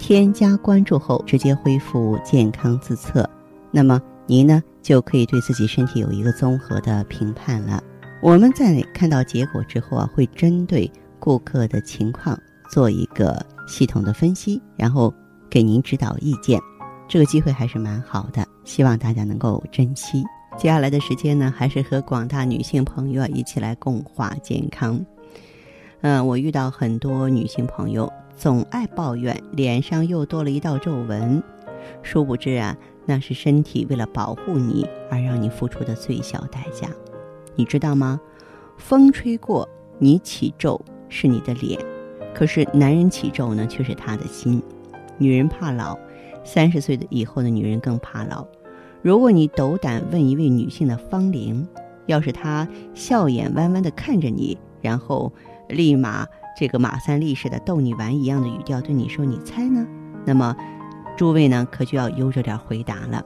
添加关注后，直接恢复健康自测，那么您呢就可以对自己身体有一个综合的评判了。我们在看到结果之后啊，会针对顾客的情况做一个系统的分析，然后给您指导意见。这个机会还是蛮好的，希望大家能够珍惜。接下来的时间呢，还是和广大女性朋友啊一起来共话健康。嗯，我遇到很多女性朋友。总爱抱怨脸上又多了一道皱纹，殊不知啊，那是身体为了保护你而让你付出的最小代价，你知道吗？风吹过你起皱是你的脸，可是男人起皱呢却是他的心。女人怕老，三十岁的以后的女人更怕老。如果你斗胆问一位女性的芳龄，要是她笑眼弯弯的看着你，然后立马。这个马三立似的逗你玩一样的语调对你说：“你猜呢？”那么，诸位呢可就要悠着点回答了。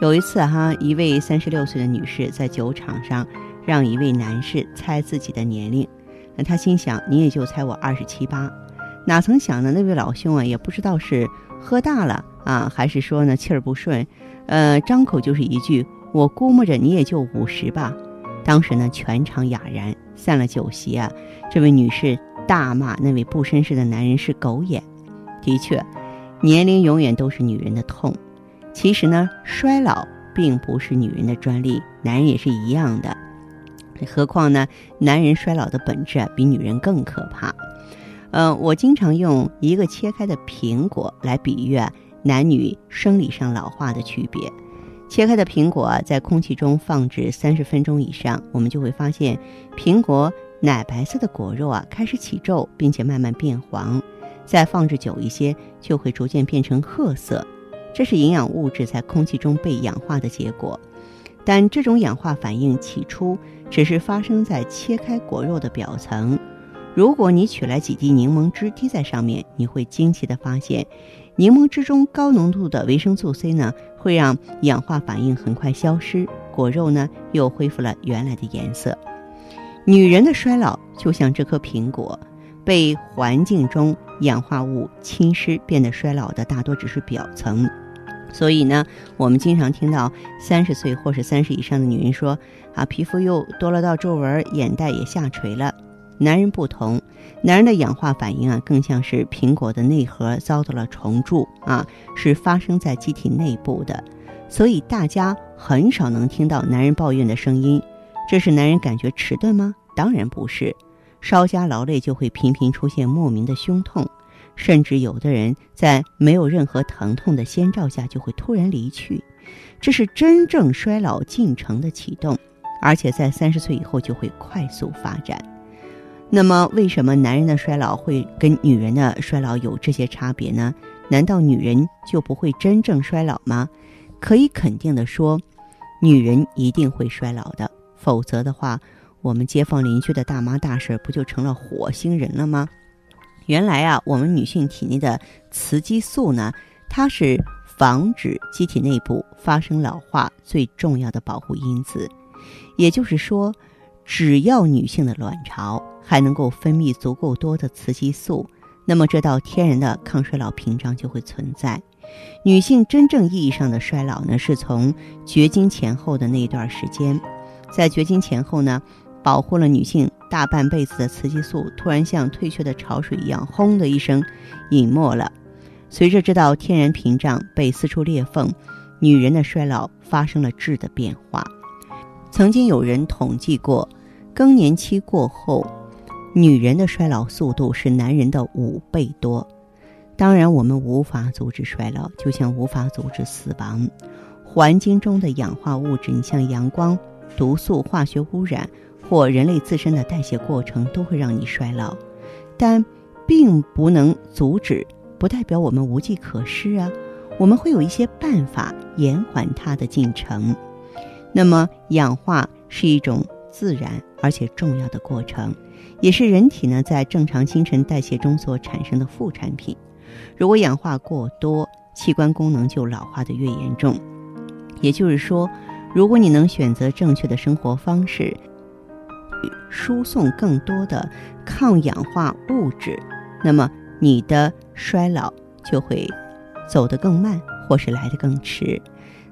有一次哈，一位三十六岁的女士在酒场上让一位男士猜自己的年龄，那她心想：“你也就猜我二十七八。”哪曾想呢，那位老兄啊，也不知道是喝大了啊，还是说呢气儿不顺，呃，张口就是一句：“我估摸着你也就五十吧。”当时呢，全场哑然。散了酒席啊，这位女士。大骂那位不绅士的男人是狗眼。的确，年龄永远都是女人的痛。其实呢，衰老并不是女人的专利，男人也是一样的。何况呢，男人衰老的本质啊，比女人更可怕。嗯，我经常用一个切开的苹果来比喻啊，男女生理上老化的区别。切开的苹果在空气中放置三十分钟以上，我们就会发现苹果。奶白色的果肉啊，开始起皱，并且慢慢变黄，再放置久一些，就会逐渐变成褐色。这是营养物质在空气中被氧化的结果。但这种氧化反应起初只是发生在切开果肉的表层。如果你取来几滴柠檬汁滴在上面，你会惊奇地发现，柠檬汁中高浓度的维生素 C 呢，会让氧化反应很快消失，果肉呢又恢复了原来的颜色。女人的衰老就像这颗苹果，被环境中氧化物侵蚀，变得衰老的大多只是表层。所以呢，我们经常听到三十岁或是三十以上的女人说：“啊，皮肤又多了道皱纹，眼袋也下垂了。”男人不同，男人的氧化反应啊，更像是苹果的内核遭到了重铸啊，是发生在机体内部的。所以大家很少能听到男人抱怨的声音。这是男人感觉迟钝吗？当然不是，稍加劳累就会频频出现莫名的胸痛，甚至有的人在没有任何疼痛的先兆下就会突然离去，这是真正衰老进程的启动，而且在三十岁以后就会快速发展。那么，为什么男人的衰老会跟女人的衰老有这些差别呢？难道女人就不会真正衰老吗？可以肯定的说，女人一定会衰老的。否则的话，我们街坊邻居的大妈大婶不就成了火星人了吗？原来啊，我们女性体内的雌激素呢，它是防止机体内部发生老化最重要的保护因子。也就是说，只要女性的卵巢还能够分泌足够多的雌激素，那么这道天然的抗衰老屏障就会存在。女性真正意义上的衰老呢，是从绝经前后的那一段时间。在绝经前后呢，保护了女性大半辈子的雌激素突然像退却的潮水一样，轰的一声隐没了。随着这道天然屏障被撕出裂缝，女人的衰老发生了质的变化。曾经有人统计过，更年期过后，女人的衰老速度是男人的五倍多。当然，我们无法阻止衰老，就像无法阻止死亡。环境中的氧化物质，你像阳光。毒素、化学污染或人类自身的代谢过程都会让你衰老，但并不能阻止不代表我们无计可施啊，我们会有一些办法延缓它的进程。那么，氧化是一种自然而且重要的过程，也是人体呢在正常新陈代谢中所产生的副产品。如果氧化过多，器官功能就老化的越严重。也就是说，如果你能选择正确的生活方式，输送更多的抗氧化物质，那么你的衰老就会走得更慢，或是来得更迟。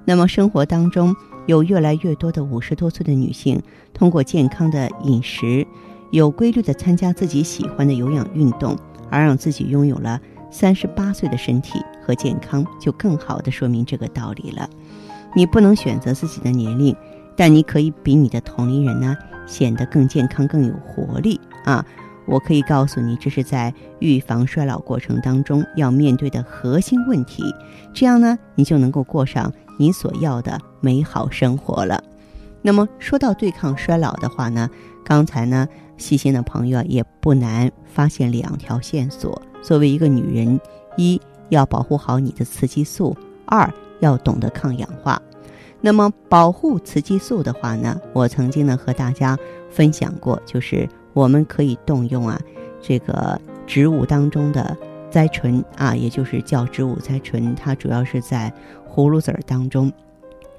那么生活当中有越来越多的五十多岁的女性，通过健康的饮食，有规律的参加自己喜欢的有氧运动，而让自己拥有了三十八岁的身体和健康，就更好的说明这个道理了。你不能选择自己的年龄，但你可以比你的同龄人呢。显得更健康、更有活力啊！我可以告诉你，这是在预防衰老过程当中要面对的核心问题。这样呢，你就能够过上你所要的美好生活了。那么，说到对抗衰老的话呢，刚才呢，细心的朋友也不难发现两条线索。作为一个女人，一要保护好你的雌激素，二要懂得抗氧化。那么保护雌激素的话呢，我曾经呢和大家分享过，就是我们可以动用啊这个植物当中的甾醇啊，也就是叫植物甾醇，它主要是在葫芦籽儿当中。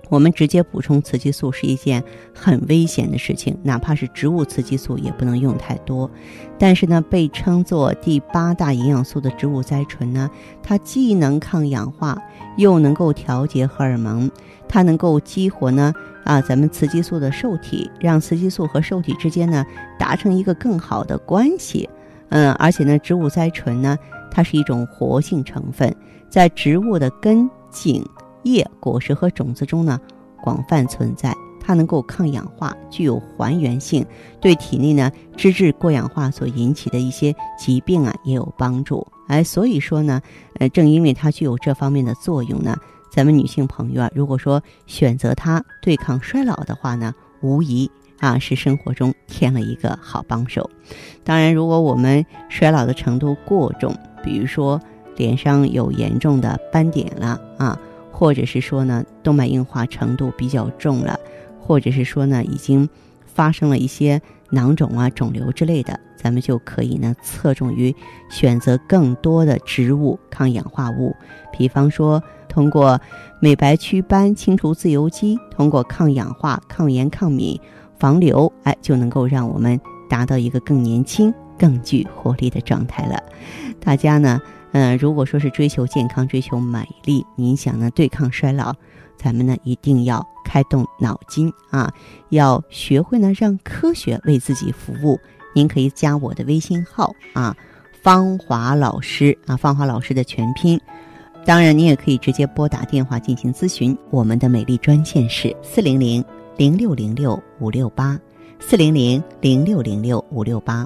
我们直接补充雌激素是一件很危险的事情，哪怕是植物雌激素也不能用太多。但是呢，被称作第八大营养素的植物甾醇呢，它既能抗氧化，又能够调节荷尔蒙，它能够激活呢啊咱们雌激素的受体，让雌激素和受体之间呢达成一个更好的关系。嗯，而且呢，植物甾醇呢，它是一种活性成分，在植物的根茎。叶、果实和种子中呢，广泛存在。它能够抗氧化，具有还原性，对体内呢脂质过氧化所引起的一些疾病啊也有帮助。哎，所以说呢，呃，正因为它具有这方面的作用呢，咱们女性朋友啊，如果说选择它对抗衰老的话呢，无疑啊是生活中添了一个好帮手。当然，如果我们衰老的程度过重，比如说脸上有严重的斑点了啊。或者是说呢，动脉硬化程度比较重了，或者是说呢，已经发生了一些囊肿啊、肿瘤之类的，咱们就可以呢，侧重于选择更多的植物抗氧化物，比方说通过美白祛斑、清除自由基，通过抗氧化、抗炎、抗敏、防瘤，哎，就能够让我们达到一个更年轻、更具活力的状态了。大家呢？嗯，如果说是追求健康、追求美丽，您想呢对抗衰老，咱们呢一定要开动脑筋啊，要学会呢让科学为自己服务。您可以加我的微信号啊，芳华老师啊，芳华老师的全拼。当然，您也可以直接拨打电话进行咨询。我们的美丽专线是四零零零六零六五六八，四零零零六零六五六八。